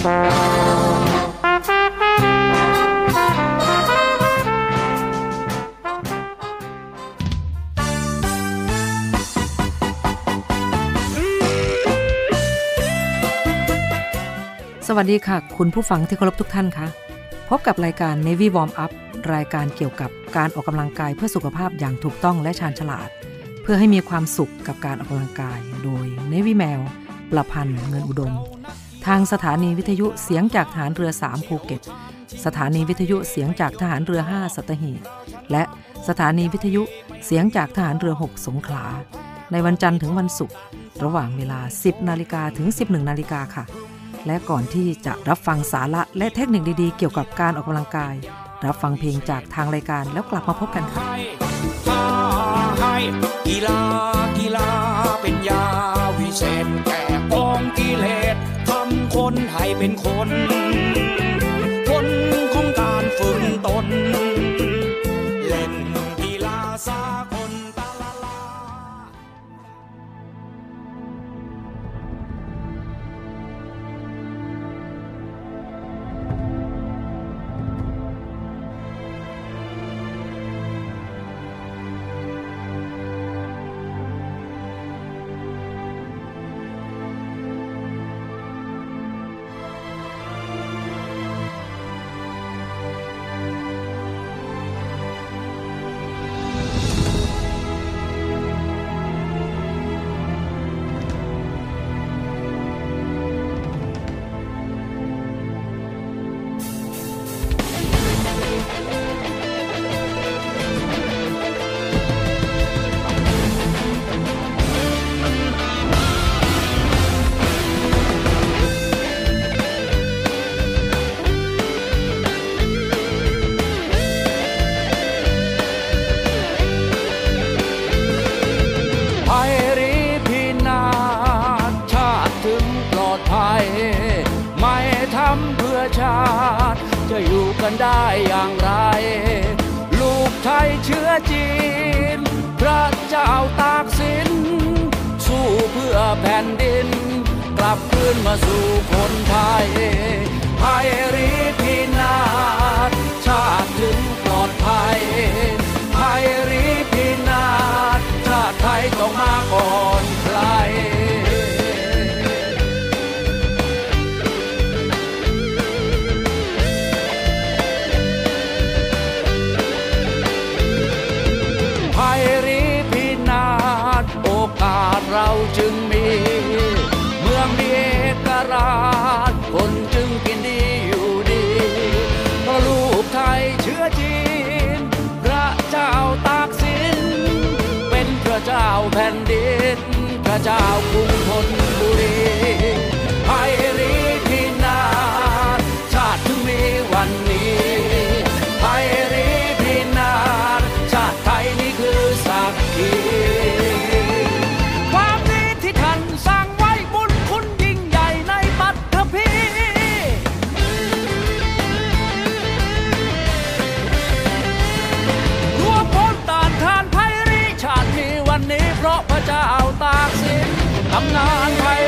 สวัสดีค่ะ คุณผู้ฟังที่เคารพทุกท่านคะพบกับรายการ Navy Warm Up รายการเกี่ยวกับการออกกำลังกายเพื่อสุขภาพอย่างถูกต้องและชาญฉลาด เพื่อให้มีความสุขกับการออกกำลังกาย โดย Navy แมวประพันธ์เงินอุดม ทางสถานีวิทยุเสียงจากฐานเรือ 3 ภูเก็ต สถานีวิทยุเสียงจากทหารเรือ 5 สัตหีบและสถานีวิทยุเสียงจากทหารเรือ 6 สงขลา ในวันจันทร์ถึงวันศุกร์ระหว่างเวลา 10 นาฬิกาถึง 11 นาฬิกาค่ะ และก่อนที่จะรับฟังสาระและเทคนิคดีๆ เกี่ยวกับการออกกำลังกาย รับฟังเพลงจากทางรายการแล้วกลับมาพบกันค่ะกีฬากีฬาเป็นยาวิเศษแก่กองกิเลส คนให้เป็นคน ผลของการฝึกตน เล่นกีฬาสาก นมาสู่คนไทยภัยรี เจ้า นตำ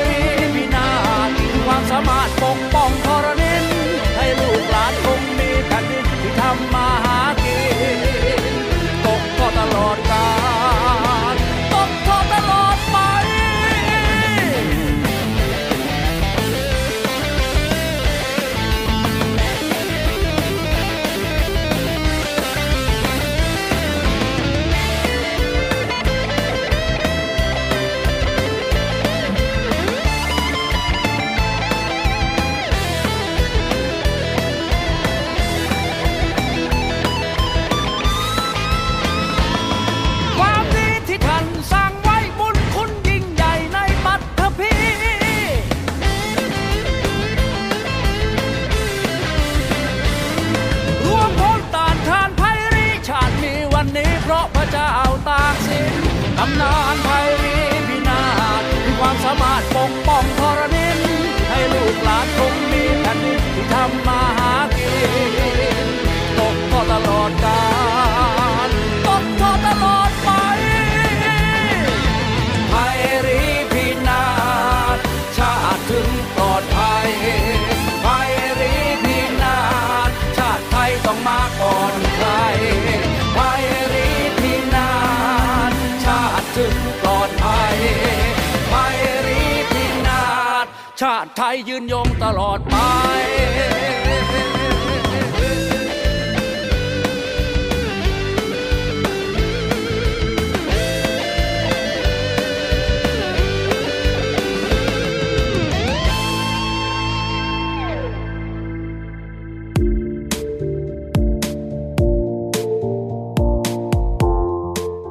ยยืนยงตลอดไป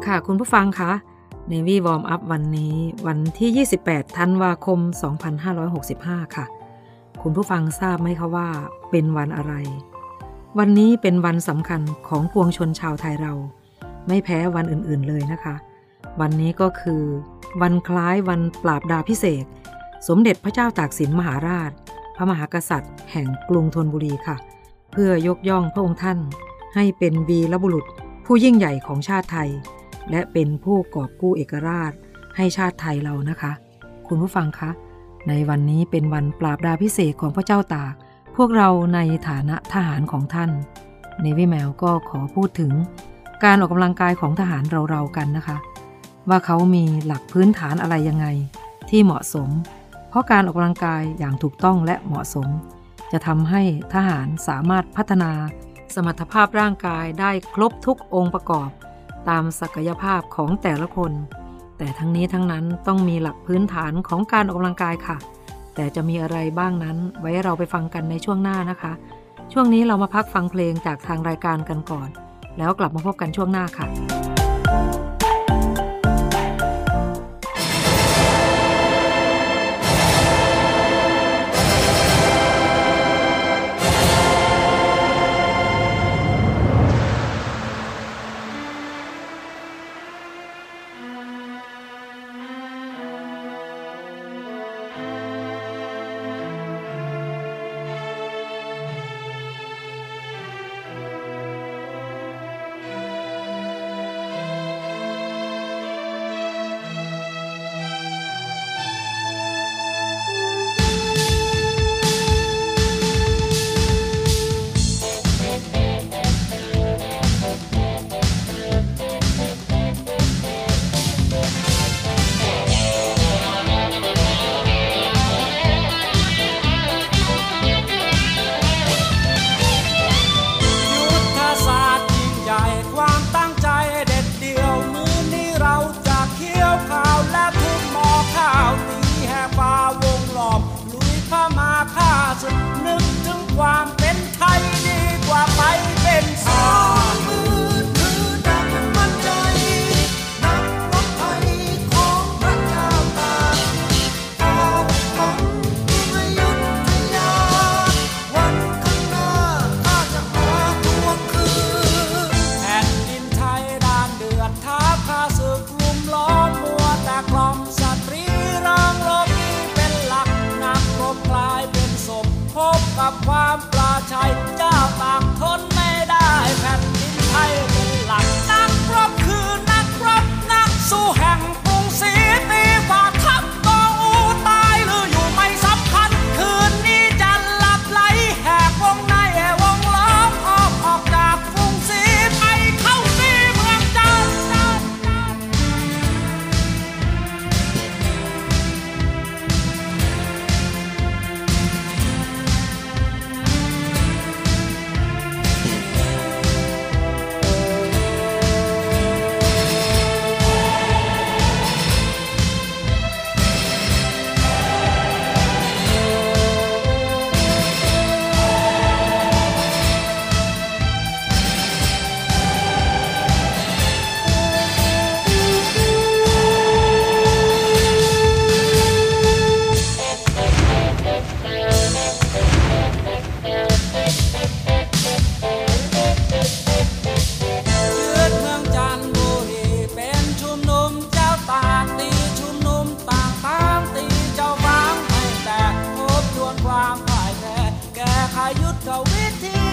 ค่ะคุณผู้ฟังคะ ในวีวอร์มอัพวันนี้วันที่ 28 ธันวาคม 2565 ค่ะ คุณผู้ฟังทราบไหมคะว่าเป็นวันอะไร วันนี้เป็นวันสำคัญของปวงชนชาวไทยเรา ไม่แพ้วันอื่นๆเลยนะคะ วันนี้ก็คือ วันคล้ายวันปราบดาพิเศษ สมเด็จพระเจ้าตากสินมหาราช พระมหากษัตริย์ แห่งกรุงธนบุรีค่ะ เพื่อยกย่องพระองค์ท่าน ให้เป็นวีรบุรุษผู้ยิ่งใหญ่ของชาติไทย และเป็นผู้กอบกู้เอกราชให้ชาติไทยเรานะคะ คุณผู้ฟังคะ ในวันนี้เป็นวันปราบดาพิเศษของพระเจ้าตาก พวกเราในฐานะทหารของท่านในวิแมวก็ขอพูดถึง การออกกำลังกายของทหารเราๆกันนะคะ ว่าเขามีหลักพื้นฐานอะไรยังไง ที่เหมาะสม เพราะการออกกำลังกายอย่างถูกต้องและเหมาะสม จะทำให้ทหารสามารถพัฒนา สมรรถภาพร่างกายได้ครบทุกองค์ประกอบ ตามศักยภาพของแต่ละคน แต่ทั้งนี้ทั้งนั้นต้องมีหลักพื้นฐานของการออกกำลังกายค่ะ แต่จะมีอะไรบ้างนั้น ไว้เราไปฟังกันในช่วงหน้านะคะ ช่วงนี้เรามาพักฟังเพลงจากทางรายการกันก่อน แล้วกลับมาพบกันช่วงหน้าค่ะางพ่ายแพ้แก้ไขยุทธวิธี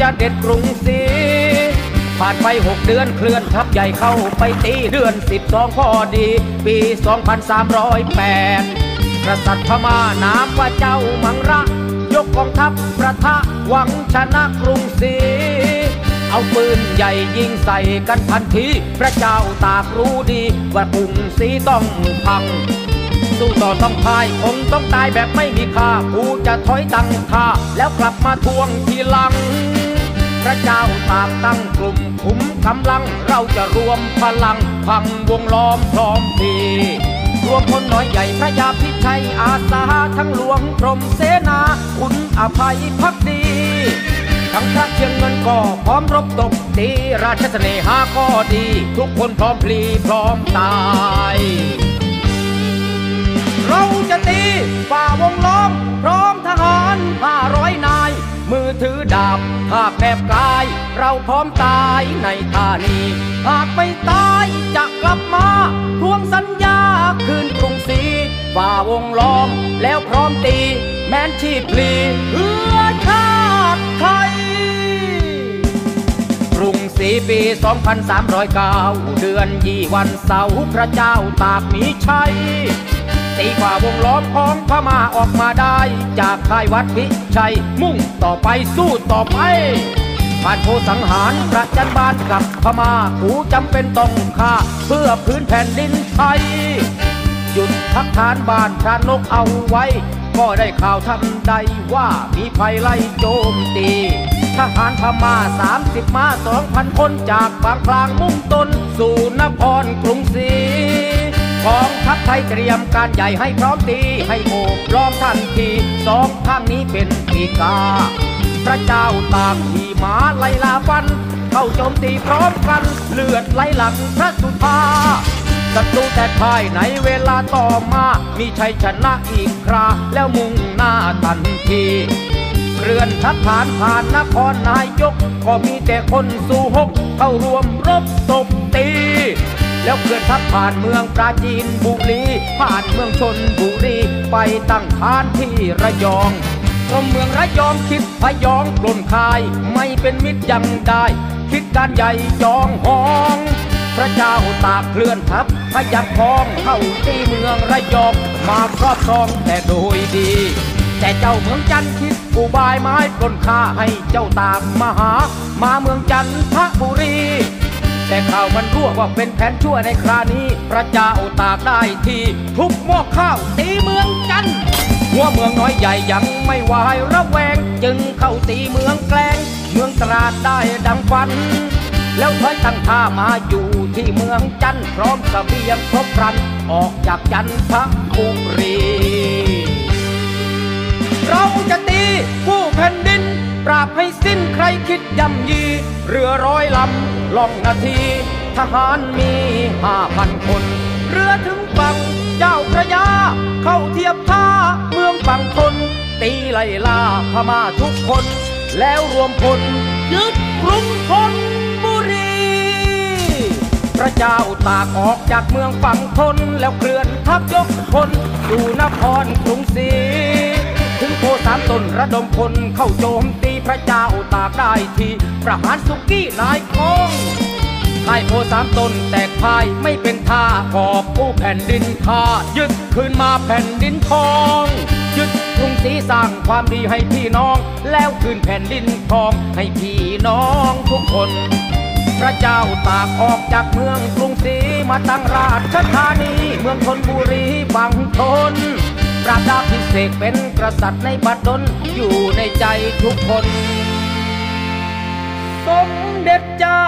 จะเด็ดกรุงศรีผ่านไป6เดือนเคลื่อนทัพใหญ่เข้าไปตีเดือน12พอดี ปี2308กษัตริย์พม่านามว่าเจ้ามังระ ยกกองทัพประทะหวังชนะกรุงศรีเอาปืนใหญ่ยิงใส่กันทันที พระเจ้าตากรู้ดีว่ากรุงศรีต้องพัง สู้ต่อต้องพ่ายคงต้องตายแบบไม่มีค่ากูจะถอยตั้งท่าแล้วกลับมาทวงทีหลัง ระเจ้าตากตั้งกลุ่มขุมกำลังเราจะรวมพลังพังวงล้อมพร้อมพีรวมพลน้อยใหญ่พระยาพิชัยอาสาทั้งหลวงกรมเสนาคุณอภัยพักดีทั้งพระเชียงเงินก็พร้อมรบตบตีราชเสน่หาก็ดี ทุกคนพร้อมพลีพร้อมตาย เราจะตีฝ่าวงล้อมพร้อ หากแนบกาย เราพร้อมตายในท่านี้ หากไม่ตายจะกลับมาทวงสัญญาคืนกรุงศรีฝ่าวงล้อมแล้วพร้อมตี แม้นชีพลีเพื่อชาติไทยกรุงศรีปี 2309 เดือนยี่วันเสาร์พระเจ้าตากมีชัย ตีฝ่าวงล้อมของพม่าออกมาได้ จากค่ายวัดพิชัย มุ่งต่อไปสู้ต่อไปผ่านโพสังหารประจันบานกับพม่ากูจำเป็นต้องฆ่า เพื่อพื้นแผ่นดินไทย หยุดพักฐานบ้านพระนกเอาไว้ ก็ได้ข่าวทันใดว่ามีภัยไล่โจมตีทหารพม่าสามสิบมาสองพันคนจากบางพลางมุ่งตน สู่นครกรุงศรี กองทัพไทยเตรียมการใหญ่ให้พร้อมตีให้โอบล้อมทันทีสองข้างนี้เป็นปีกา พระเจ้าตากขี่ม้าไล่ลาฟัน เข้าโจมตีพร้อมกัน เลือดไหลหลังพระสุธาศัตรูแต่ภายในเวลาต่อมา มีชัยชนะอีกครา แล้วมุ่งหน้าทันทีเรือนทัพผ่านผ่านนครนายก ก็มีแต่คนสู่หก เข้ารวมรบตบตี แล้วเขื่อนทัพผ่านเมืองปราจีนบุรีผ่านเมืองชนบุรีไปตั้งฐานที่ระยองก็เมืองระยองคิดพยองปล้นคาย ไม่เป็นมิตรยังได้ คิดการใหญ่จองหอง พระเจ้าตากเคลื่อนทัพพยักพองเข้าตีเมืองระยองมาครอบครองแต่โดยดี แต่เจ้าเมืองจันทร์คิดอุบายไม้ปล้นค่าให้เจ้าตากมาหา มาเมืองจันทบุรี แต่ข่าวมันรั่วว่าเป็นแผนชั่วในครานี้ พระเจ้าตากได้ทีทุบหม้อข้าวตีเมืองจันทร์หัวเมืองน้อยใหญ่ยังไม่วายระแวง จึงเข้าตีเมืองแกลง เมืองตราดได้ดังฝัน แล้วถอยตั้งท่ามาอยู่ที่เมืองจันทร์พร้อมกับเบียงครบครัน ออกจากจันทบุรี เราจะตีผู้แผ่นดิน ปราบให้สิ้นใครคิดย่ำยี เรือร้อยลำล่องนาที ทหารมีห้าพันคน เรือถึงฝั่งเจ้าพระยา เข้าเทียบท่าเมืองฝั่งทน ตีไล่ล่าพม่าทุกคน แล้วรวมพลยึดกรุงธนบุรี พระเจ้าตากออกจากเมืองฝั่งทน แล้วเคลื่อนทัพยกพลสู่นครกรุงศรี สามตนระดมพลเข้าโจมตีพระเจ้าตากได้ทีประหารสุกี้นายคองนายโพสามตนแตกพ่ายไม่เป็นท่ากอบผู้แผ่นดินข้ายึดคืนมาแผ่นดินทอง ยึดกรุงศรีสร้างความดีให้พี่น้อง แล้วคืนแผ่นดินทองให้พี่น้องทุกคน พระเจ้าตากออกจากเมืองกรุงศรีมาตั้งราชธานี เมืองธนบุรีบังทน ราบดาพิเศษเป็นกษัตริย์ในบัดดลอยู่ในใจทุกคน สมเด็จเจ้า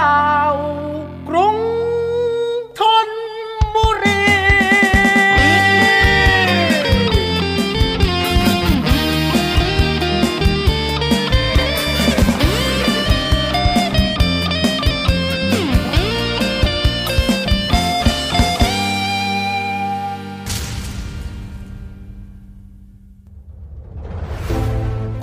กรุง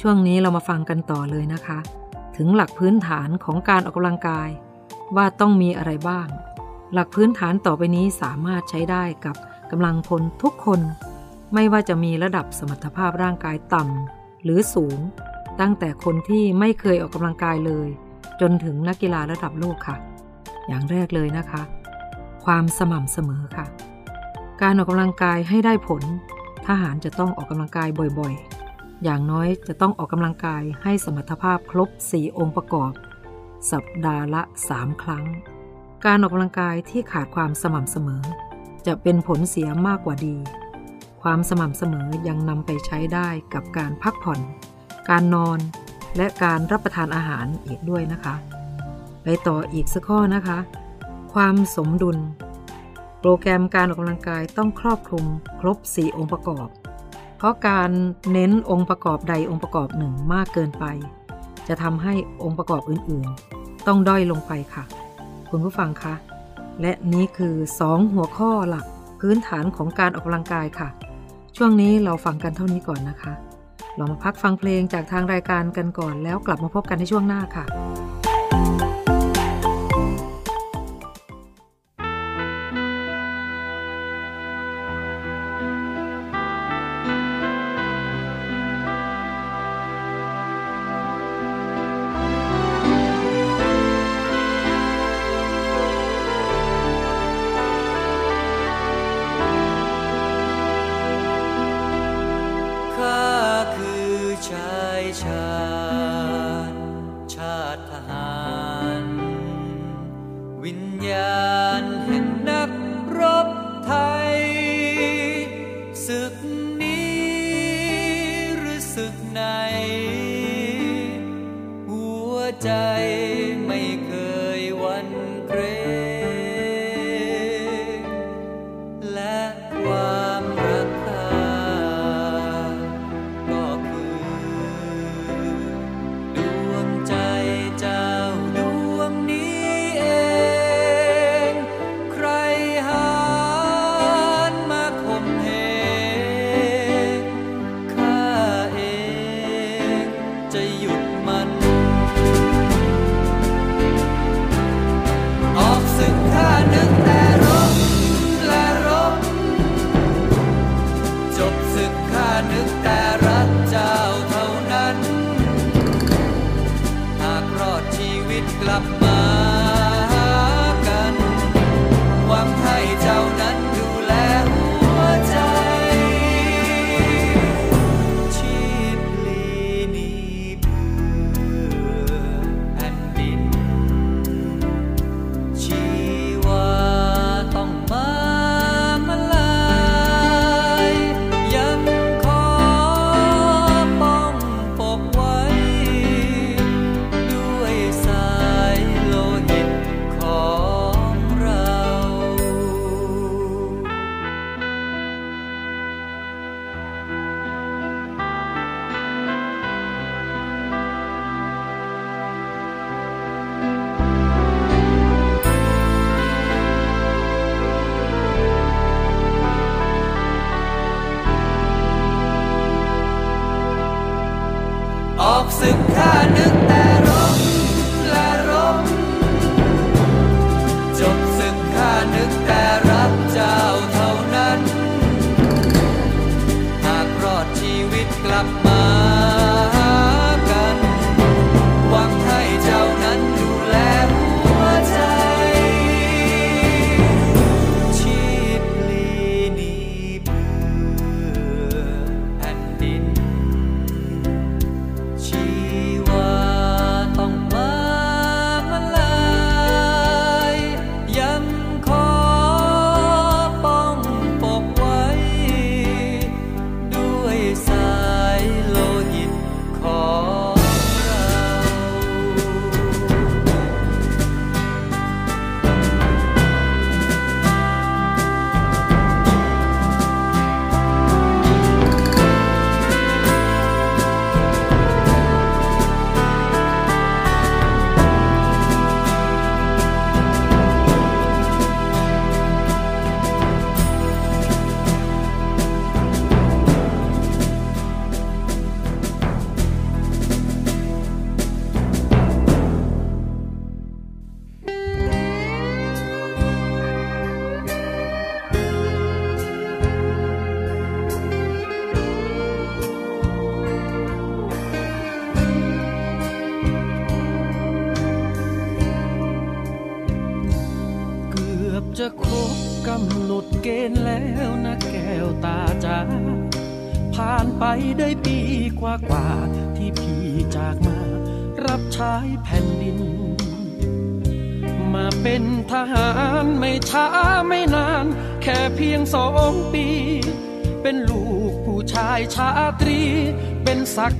ช่วงนี้เรามาฟังกันต่อเลยนะคะ ถึงหลักพื้นฐานของการออกกำลังกาย ว่าต้องมีอะไรบ้าง หลักพื้นฐานต่อไปนี้สามารถใช้ได้กับกำลังพลทุกคน ไม่ว่าจะมีระดับสมรรถภาพร่างกายต่ำหรือสูง ตั้งแต่คนที่ไม่เคยออกกำลังกายเลย จนถึงนักกีฬาระดับโลกค่ะ อย่างแรกเลยนะคะ ความสม่ำเสมอค่ะ การออกกำลังกายให้ได้ผลทหารจะต้องออกกำลังกายบ่อยๆ อย่างน้อยจะต้องออกกำลังกายให้สมรรถภาพครบ 4 องค์ประกอบ สัปดาห์ละ 3 ครั้ง การออกกำลังกายที่ขาดความสม่ำเสมอ จะเป็นผลเสียมากกว่าดี ความสม่ำเสมอยังนำไปใช้ได้กับการพักผ่อน การนอน และการรับประทานอาหารอีกด้วยนะคะ ไปต่ออีกสักข้อนะคะ ความสมดุล โปรแกรมการออกกำลังกายต้องครอบคลุมครบ 4 องค์ประกอบ ราะการเน้นองค์ประกอบใดองค์ประกอบหนึ่งมากเกินไป จะทำให้องค์ประกอบอื่นๆ ต้องด้อยลงไปค่ะ คุณผู้ฟังคะ และนี้คือ 2 หัวข้อหลักพื้นฐานของการออกกำลังกายค่ะ ช่วงนี้เราฟังกันเท่านี้ก่อนนะคะ เรามาพักฟังเพลงจากทางรายการกันก่อนแล้วกลับมาพบกันในช่วงหน้าค่ะ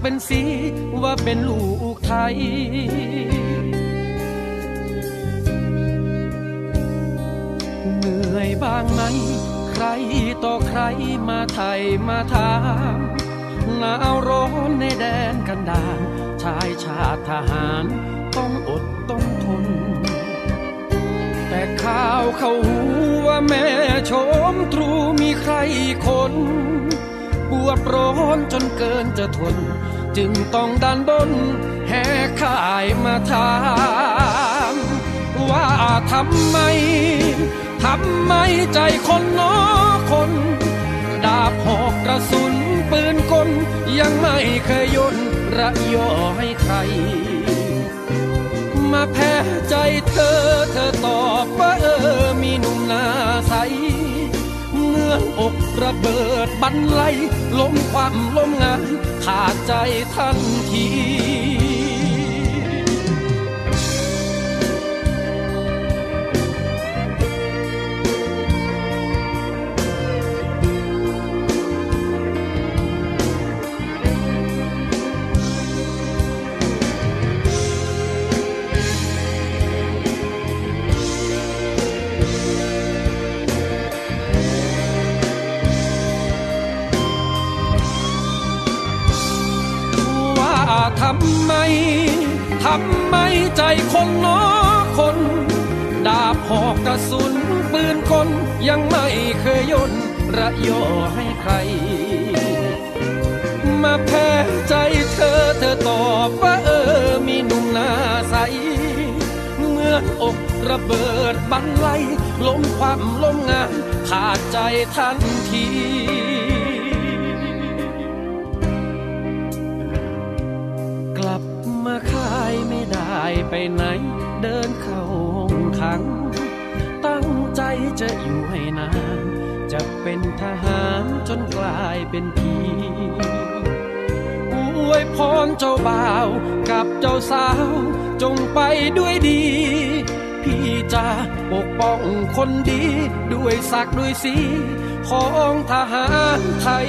เป็นศักเป็นสีว่าเป็นลูกไทย เหนื่อยบ้างไหม ใครต่อใครมาไทยมาถามหนาวร้อนในแดนกันดารชายชาติทหารต้องอดต้องทน แต่ข่าวเขาหูว่าแม่ชมตรูมีใครคน ปวดร้อนจนเกินจะทน จึงต้องดันบนแห่ข่ายมาถามว่าทำไมทำไมใจคนน้อคน ดาบหอกกระสุนปืนกลยังไม่เคยยนระยอให้ใคร มาแพ้ใจเธอเธอตอบว่าเออมีหนุ่มหน้าใส อกระเบิดบันไลล้มความล้มงานขาดใจทันทีำไมใจคนน้อคน ดาบหอกกระสุนปืนคนยังไม่เคยย่นระยอให้ใคร มาแพ้ใจเธอเธอตอบว่าเออมีหนุ่มหน้าใส เมื่อนอกระเบิดบันไลล้มความล้มงานขาดใจทันที ไม่ไปไหน เดินเข้าห้องขัง ตั้งใจจะอยู่ให้นาน จะเป็นทหารจนกลายเป็นผีอวยพรเจ้าบ่าวกับเจ้าสาว จงไปด้วยดี พี่จะปกป้องคนดี ด้วยศักดิ์ด้วยสีของทหารไทย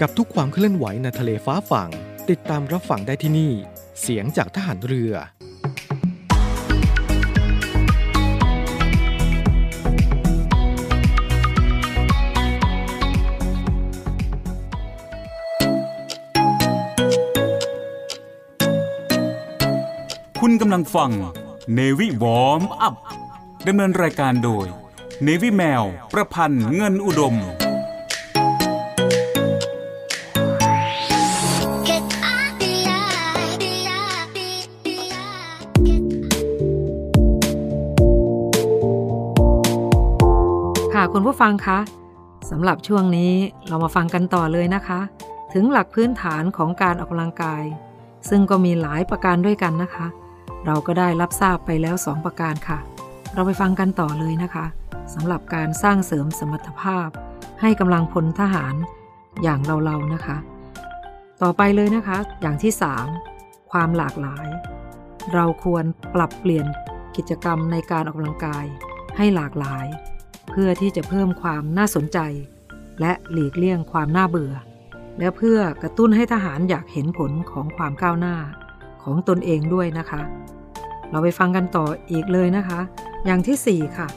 กับทุกความเคลื่อนไหวในทะเลฟ้าฝั่ง ติดตามรับฟังได้ที่นี่ เสียงจากทหารเรือ คุณกำลังฟัง Navy Warm Up ดำเนินรายการโดย Navy แมว ประพันธ์เงินอุดม คุณผู้ฟังคะสำหรับช่วงนี้เรามาฟังกันต่อเลยนะคะ ถึงหลักพื้นฐานของการออกกำลังกาย ซึ่งก็มีหลายประการด้วยกันนะคะ เราก็ได้รับทราบไปแล้ว 2 ประการค่ะ เราไปฟังกันต่อเลยนะคะสำหรับการสร้างเสริมสมรรถภาพ ให้กำลังพลทหารอย่างเราๆนะคะ ต่อไปเลยนะคะ อย่างที่ 3 ความหลากหลาย เราควรปรับเปลี่ยนกิจกรรมในการออกกำลังกายให้หลากหลาย เพื่อที่จะเพิ่มความน่าสนใจ และหลีกเลี่ยงความน่าเบื่อ และเพื่อกระตุ้นให้ทหารอยากเห็นผลของความก้าวหน้าของตนเองด้วยนะคะ เราไปฟังกันต่ออีกเลยนะคะ อย่างที่ 4 ค่ะ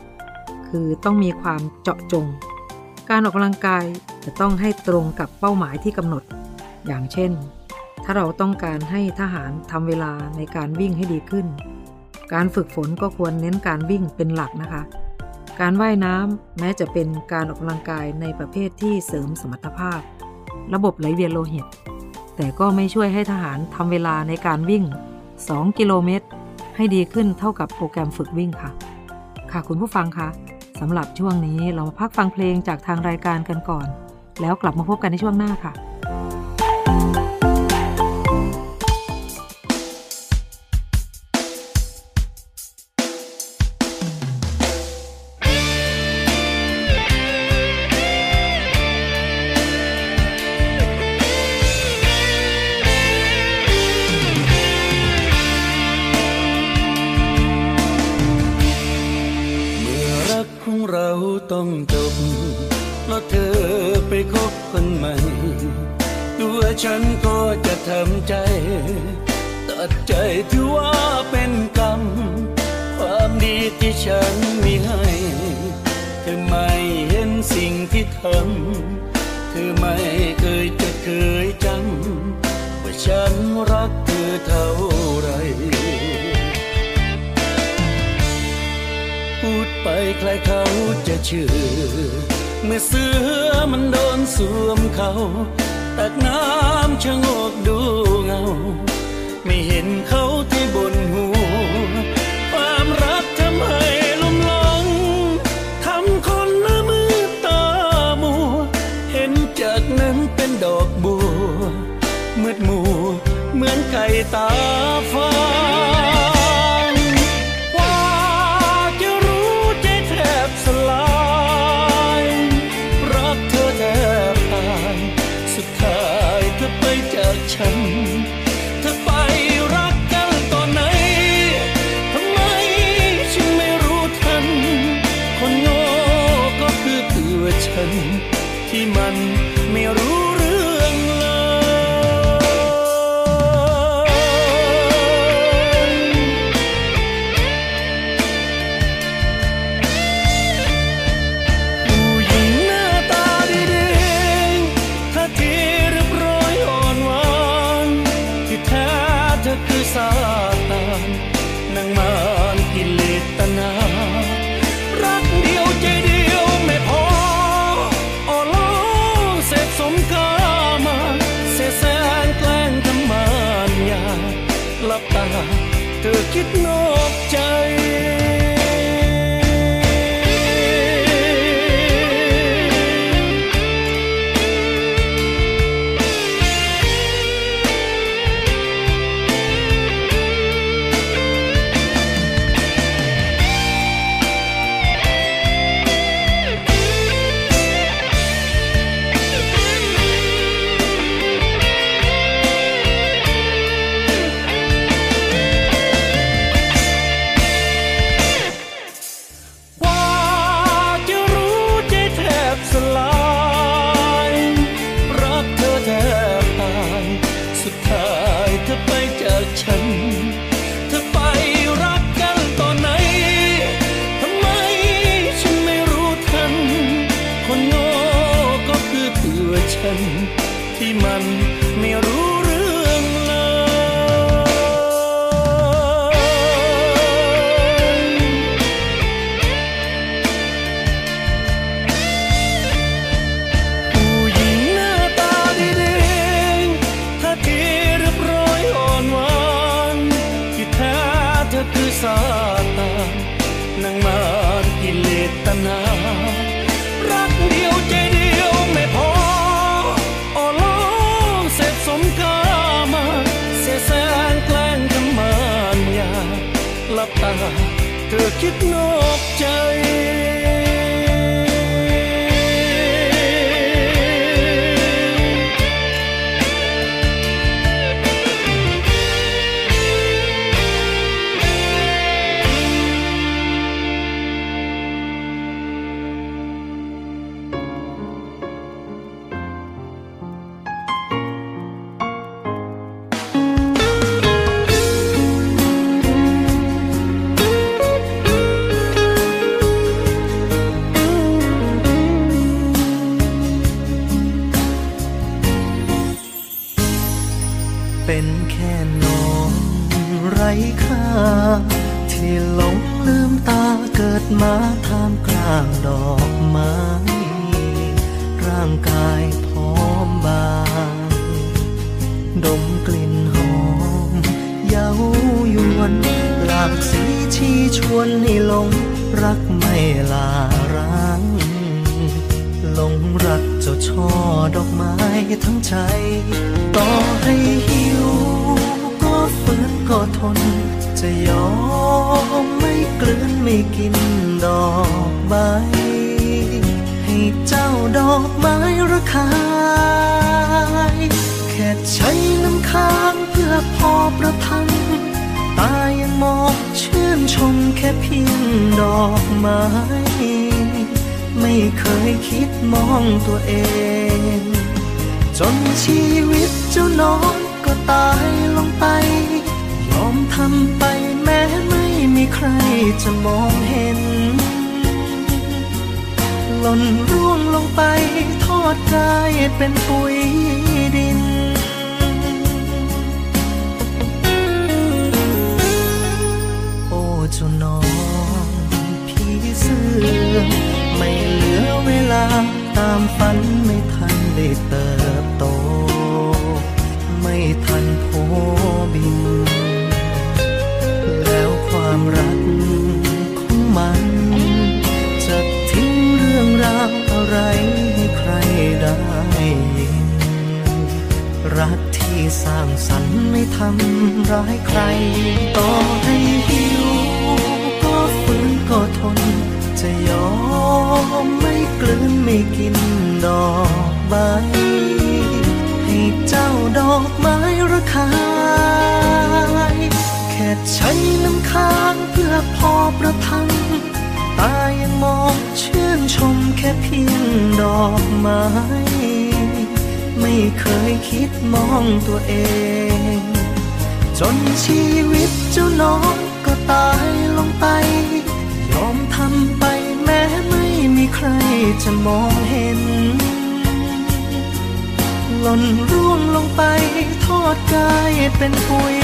คือต้องมีความเจาะจง การออกกำลังกายจะต้องให้ตรงกับเป้าหมายที่กำหนด อย่างเช่น ถ้าเราต้องการให้ทหารทำเวลาในการวิ่งให้ดีขึ้น การฝึกฝนก็ควรเน้นการวิ่งเป็นหลักนะคะ การว่ายน้ำแม้จะเป็นการออกกำลังกายในประเภทที่เสริมสมรรถภาพ ระบบไหลเวียนโลหิต แต่ก็ไม่ช่วยให้ทหารทำเวลาในการวิ่ง 2 กิโลเมตร ให้ดีขึ้นเท่ากับโปรแกรมฝึกวิ่งค่ะ ค่ะคุณผู้ฟังคะสำหรับช่วงนี้เรามาพักฟังเพลงจากทางรายการกันก่อน แล้วกลับมาพบกันในช่วงหน้าค่ะ ใจถือว่าเป็นกรรม ความดีที่ฉันมีให้ เธอไม่เห็นสิ่งที่ทำ เธอไม่เคยจะเคยจำว่าฉันรักเธอเท่าไร พูดไปใครเขาจะเชื่อ เมื่อเสือมันโดนสวมเขาตักน้ำชะงกดูเงา ไม่เห็นเขาที่บนหัว ความรักทำให้ลุ่มหลงทำคนหน้ามือตามัว เห็นจากนั้นเป็นดอกบัวมืดมัวเหมือนไก่ตาฟ้า บิน แล้วความรักของมัน จะทิ้งเรื่องราวอะไรให้ใครได้ยินรักที่สร้างสรรค์ไม่ทำร้ายใคร ต่อให้หิวก็ฝืนก็ทน จะยอมไม่กลืนไม่กินดอกใบให้เจ้าดอกไม้ ระคาย แค่ใช้น้ำค้างเพื่อพอประทัง ตายังมองชื่นชมแค่เพียงดอกไม้ ไม่เคยคิดมองตัวเอง จนชีวิตเจ้าน้องก็ตายลงไป ยอมทำไปแม้ไม่มีใครจะมองเห็น หล่นร่วงลงไป ทอดกายเป็นปุ๋ย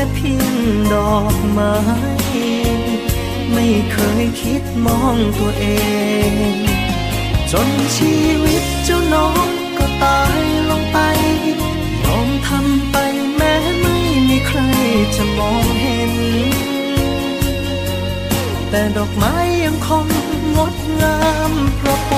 ค่เพียงดอกไม้ ไม่เคยคิดมองตัวเอง จนชีวิตเจ้าน้องก็ตายลงไปยอมทำไปแม้ไม่มีใครจะมองเห็น แต่ดอกไม้ยังคงงดงามเพราะ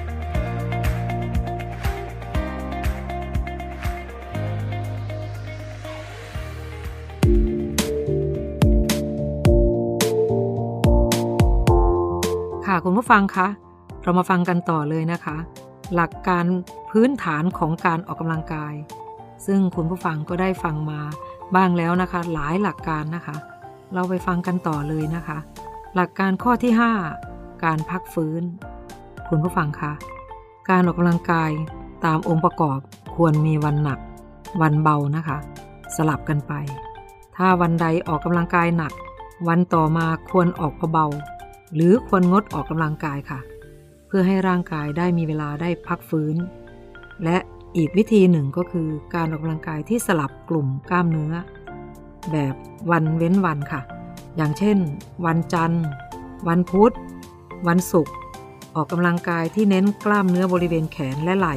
ค่ะคุณผู้ฟังคะเรามาฟังกันต่อเลยนะคะ หลักการพื้นฐานของการออกกำลังกาย ซึ่งคุณผู้ฟังก็ได้ฟังมาบ้างแล้วนะคะ หลายหลักการนะคะ เราไปฟังกันต่อเลยนะคะ หลักการข้อที่ 5 การพักฟื้น คุณผู้ฟังคะการออกกำลังกายตามองค์ประกอบควรมีวันหนัก วันเบานะคะ สลับกันไป ถ้าวันใดออกกำลังกายหนัก วันต่อมาควรออกเบา หรือควรงดออกกำลังกายค่ะ เพื่อให้ร่างกายได้มีเวลาได้พักฟื้น และอีกวิธีหนึ่งก็คือการออกกำลังกายที่สลับกลุ่มกล้ามเนื้อ แบบวันเว้นวันค่ะ อย่างเช่น วันจันทร์ วันพุธ วันศุกร์ออกกำลังกายที่เน้นกล้ามเนื้อบริเวณแขนและไหล่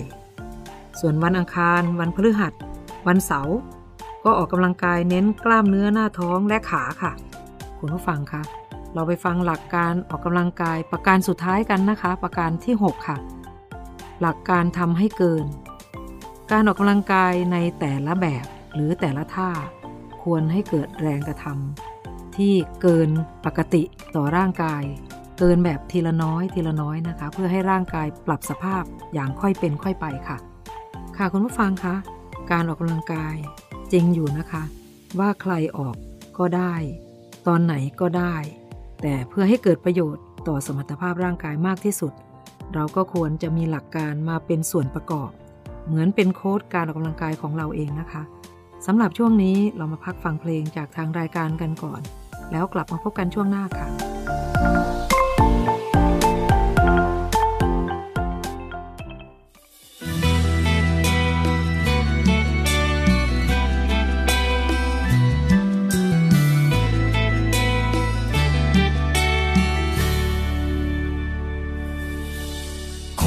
ส่วนวันอังคาร วันพฤหัส วันเสาร์ก็ออกกำลังกายเน้นกล้ามเนื้อหน้าท้องและขาค่ะ คุณผู้ฟังคะ เราไปฟังหลักการออกกำลังกายประการสุดท้ายกันนะคะ ประการที่ 6 ค่ะ หลักการทำให้เกิน การออกกำลังกายในแต่ละแบบหรือแต่ละท่า ควรให้เกิดแรงกระทำที่เกินปกติต่อร่างกาย เกินแบบทีละน้อยทีละน้อยนะคะ เพื่อให้ร่างกายปรับสภาพอย่างค่อยเป็นค่อยไปค่ะ ค่ะคุณผู้ฟังคะการออกกำลังกายจริงอยู่นะคะ ว่าใครออกก็ได้ ตอนไหนก็ได้ แต่เพื่อให้เกิดประโยชน์ต่อสมรรถภาพร่างกายมากที่สุด เราก็ควรจะมีหลักการมาเป็นส่วนประกอบ เหมือนเป็นโค้ดการออกกำลังกายของเราเองนะคะสำหรับช่วงนี้เรามาพักฟังเพลงจากทางรายการกันก่อน แล้วกลับมาพบกันช่วงหน้าค่ะ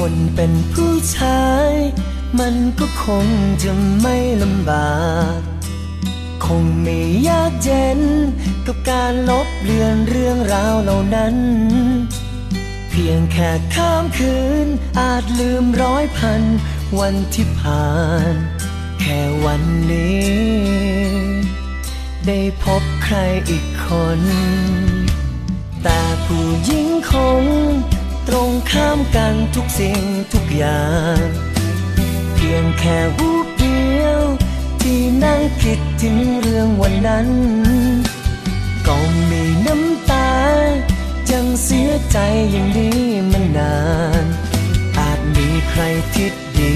คนเป็นผู้ชาย มันก็คงจะไม่ลำบาก คงไม่ยากเย็น กับการลบเลือนเรื่องราวเหล่านั้น เพียงแค่ข้ามคืน อาจลืมร้อยพัน วันที่ผ่าน แค่วันนี้ ได้พบใครอีกคน แต่ผู้หญิงคง ตรงข้ามกันทุกสิ่งทุกอย่าง เพียงแค่วูบเดียว ที่นั่งคิดถึงเรื่องวันนั้น ก็มีน้ำตายังเสียใจอย่างนี้มานนาน อาจมีใครทิดดี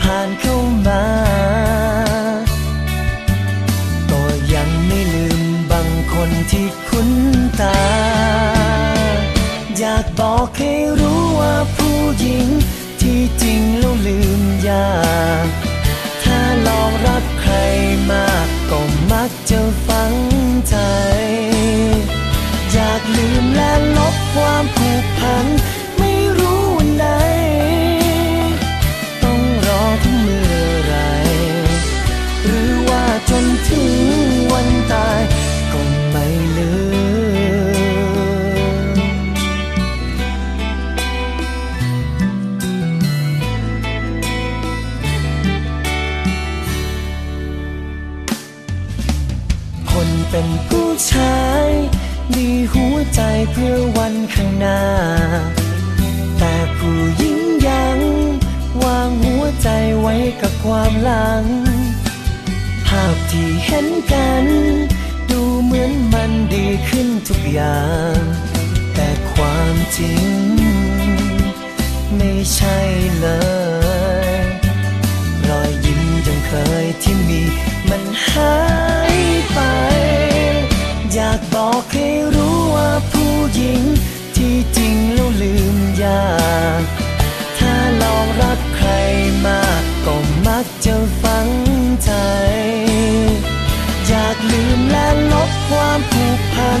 ผ่านเข้ามา ก็ยังไม่ลืมบางคนที่คุ้นตาากบอกให้รู้ว่าผู้หญิง ที่จริงแล้วลืมยากถ้าลองรักใครมากก็มักจะฝังใจ อยากลืมและลบความผูกพัน ท้าย มีหัวใจเพื่อวันข้างหน้า แต่ผู้หญิงยัง วางหัวใจไว้กับความหลัง ภาพที่เห็นกัน ดูเหมือนมันดีขึ้นทุกอย่าง แต่ความจริง ไม่ใช่เลยรอยยิ้มยังเคยที่มี มันหายไป อยากบอกให้รู้ว่าผู้หญิงที่จริงแล้วลืมยาก ถ้าลองรักใครมากก็มักจะฝังใจ อยากลืมและลบความผูกพัน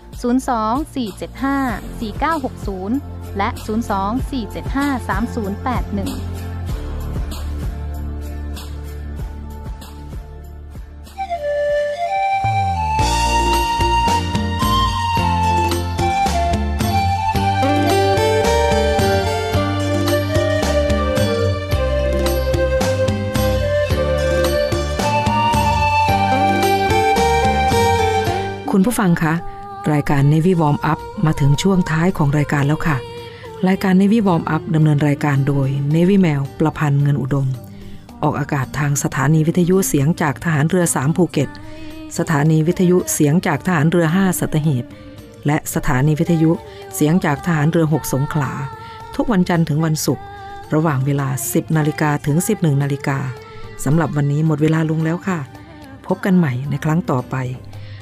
024754960 และ 024753081คุณผู้ฟังคะ รายการ Navy Warm Up มาถึงช่วงท้ายของรายการแล้วค่ะ รายการ Navy Warm Up ดำเนินรายการโดย Navy แมว ประพันธ์เงินอุดม ออกอากาศทางสถานีวิทยุเสียงจากทหารเรือ3ภูเก็ต สถานีวิทยุเสียงจากทหารเรือ 5สัตหีบ และสถานีวิทยุเสียงจากทหารเรือ 6 สงขลา ทุกวันจันทร์ถึงวันศุกร์ระหว่างเวลา 10นาฬิกาถึง 11นาฬิกาสำหรับวันนี้หมดเวลาลงแล้วค่ะ พบกันใหม่ในครั้งต่อไป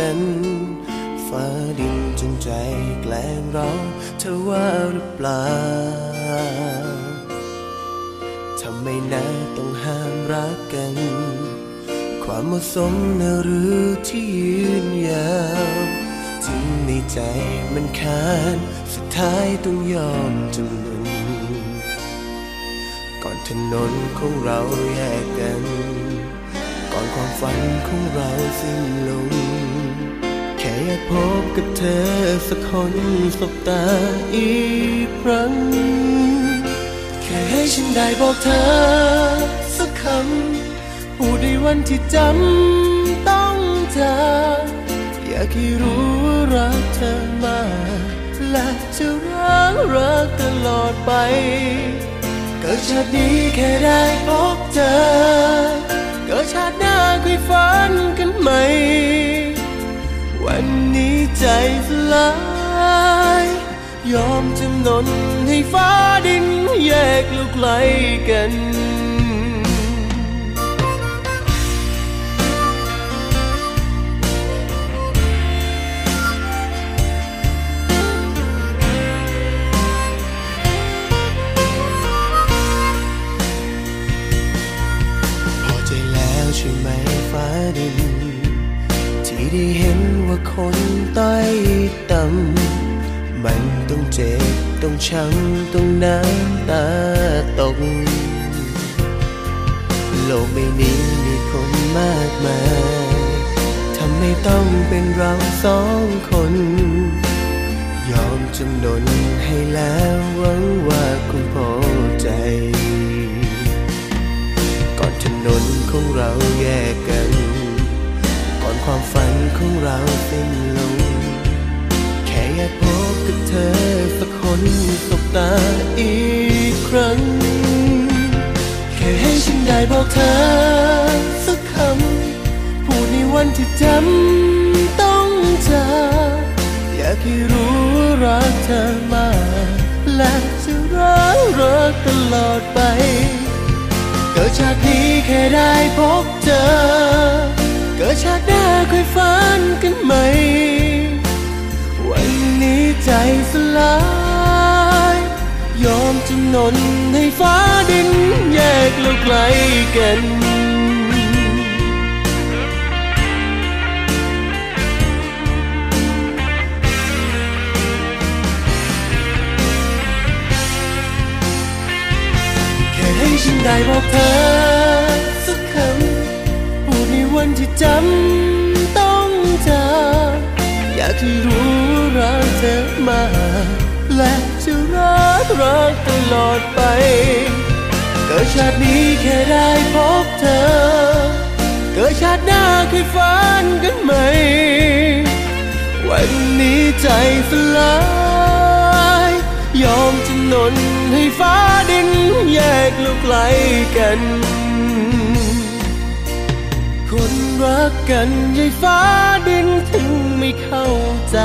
กันฟ้าดินจงใจแกล้งเราเธอว่าหรือเปล่าทำไมนะต้องห้ามรักกัน ความเหมาะสมนะหรือที่ยืนยาวถึงในใจมันคานสุดท้ายต้องยอมจำนนก่อนถนนของเราแยกกัน อนความฝันของเราสิ้นลง แค่อยากพบกับเธอสักคนสบตาอีกครั้ง แค่ให้ฉันได้บอกเธอสักคำพูดในวันที่จำต้องเจออยากให้รู้ว่ารักเธอมากและจะรักรักตลอดไป เก็ชาตินี้แค่ได้พบเธอ เก็ชาติหน้าคุยฝันกันไหม วันนี้ใจสลาย ยอมจำนนให้ฟ้าดินแยกลูกไกลกัน เจ็บต้องช้ำต้องน้ำตาตก โลกใบนี้มีคนมากมายทำไมต้องเป็นเราสองคน ยอมจำนนให้แล้วหวังว่าคุณพอใจ ก่อนถนนของเราแยกกัน ก่อนความฝันของเราสิ้นลงแค่อยากพบ เธอสักคนสบตาอีกครั้ง แค่ให้ฉันได้บอกเธอสักคำ พูดในวันที่จำต้องจากอยากให้รู้รักเธอมา และจะรักรักตลอดไป เกิดชาตินี้แค่ได้พบเจอ เกิดชาติหน้าค่อยฝันกันไหม นี้ใจสลาย ยอมจำนนให้ฟ้าดินแยกเราไกลกันแค่ให้ฉันได้บอกเธอสักคำพูดในวันที่จำ อยากให้รู้รักเธอมา และจะรักรักตลอดไป เกิดชาตินี้แค่ได้พบเธอ เกิดชาติหน้าเคยฝันกันไหม วันนี้ใจสลายยอมจำนนให้ฟ้าดินแยกเราไกลกันคนรักกันยายฟ้าดินถึง ไม่เข้าใจ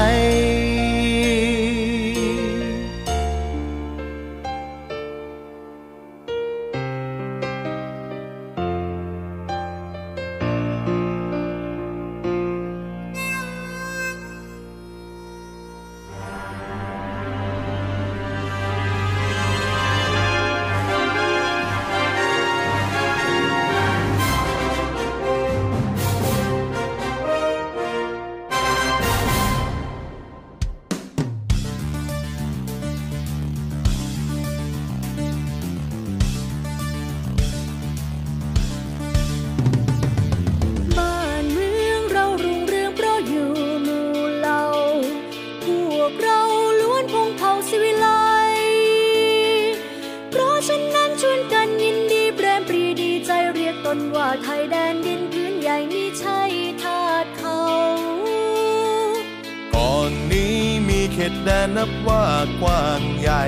นนับว่ากว้างใหญ่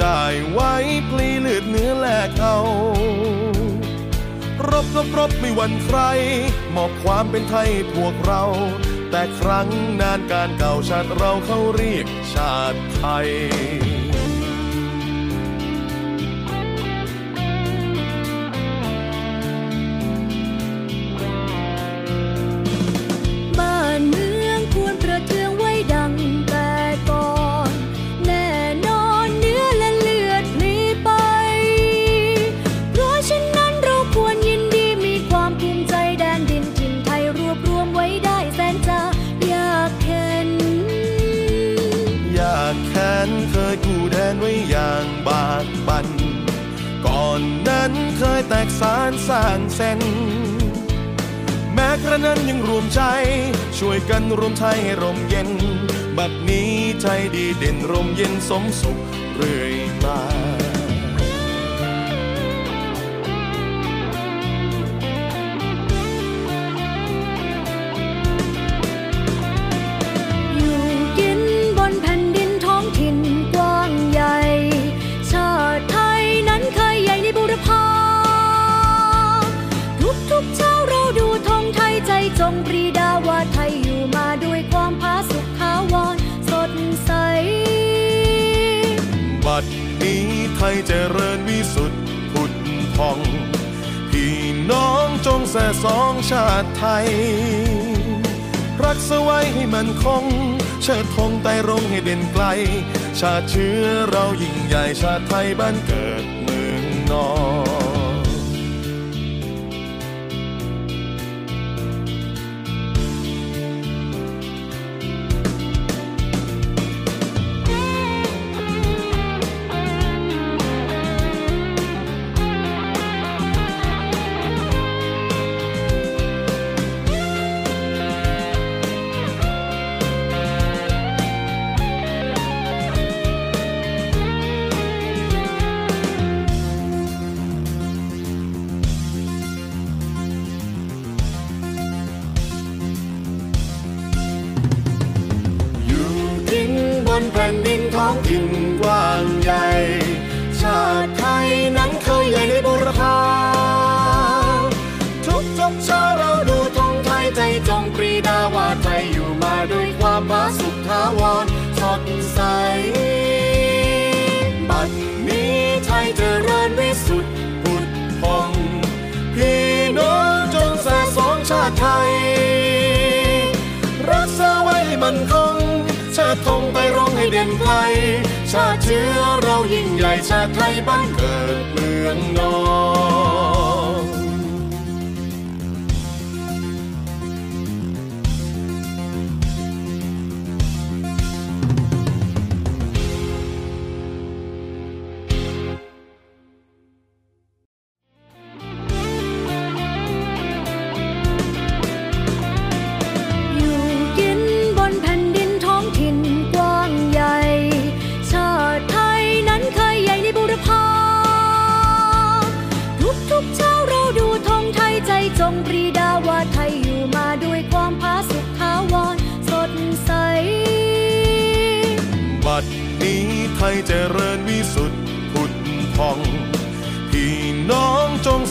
ได้ไว้พลีเลือดเนื้อแลกเอารบรบรบไม่หวั่นใคร มอบความเป็นไทยพวกเรา แต่ครั้งนานการเก่าชาติเราเขาเรียกชาติไทย รวมไทยให้ร่มเย็น บัดนี้ใจดีเด่นร่มเย็นสมสุขเรื่อยมา แส่สองชาติไทย รักสไว้ให้มันคง เชิดธงไต่รงให้เด่นไกล ชาติเชื้อเรายิ่งใหญ่ชาติไทยบ้าน องถิ่นกว้างใหญ่ ชาติไทยนั้นเคยใหญ่ในบุรพาทุกทุกชาเราดูธงไทยใจจงปรีดาว่าไทยอยู่มาด้วยความผาสุขทาวรสดใสบัดนี้ไทยจเจริญวิสุทธิ์พุทธพงพี่น้องจงสะองชาติไทย รักษาไว้มันคงชาติคง ด่นไกล ชาติเชื้อเรายิ่งใหญ่ชาติไทยบ้านเกิดเมืองนอน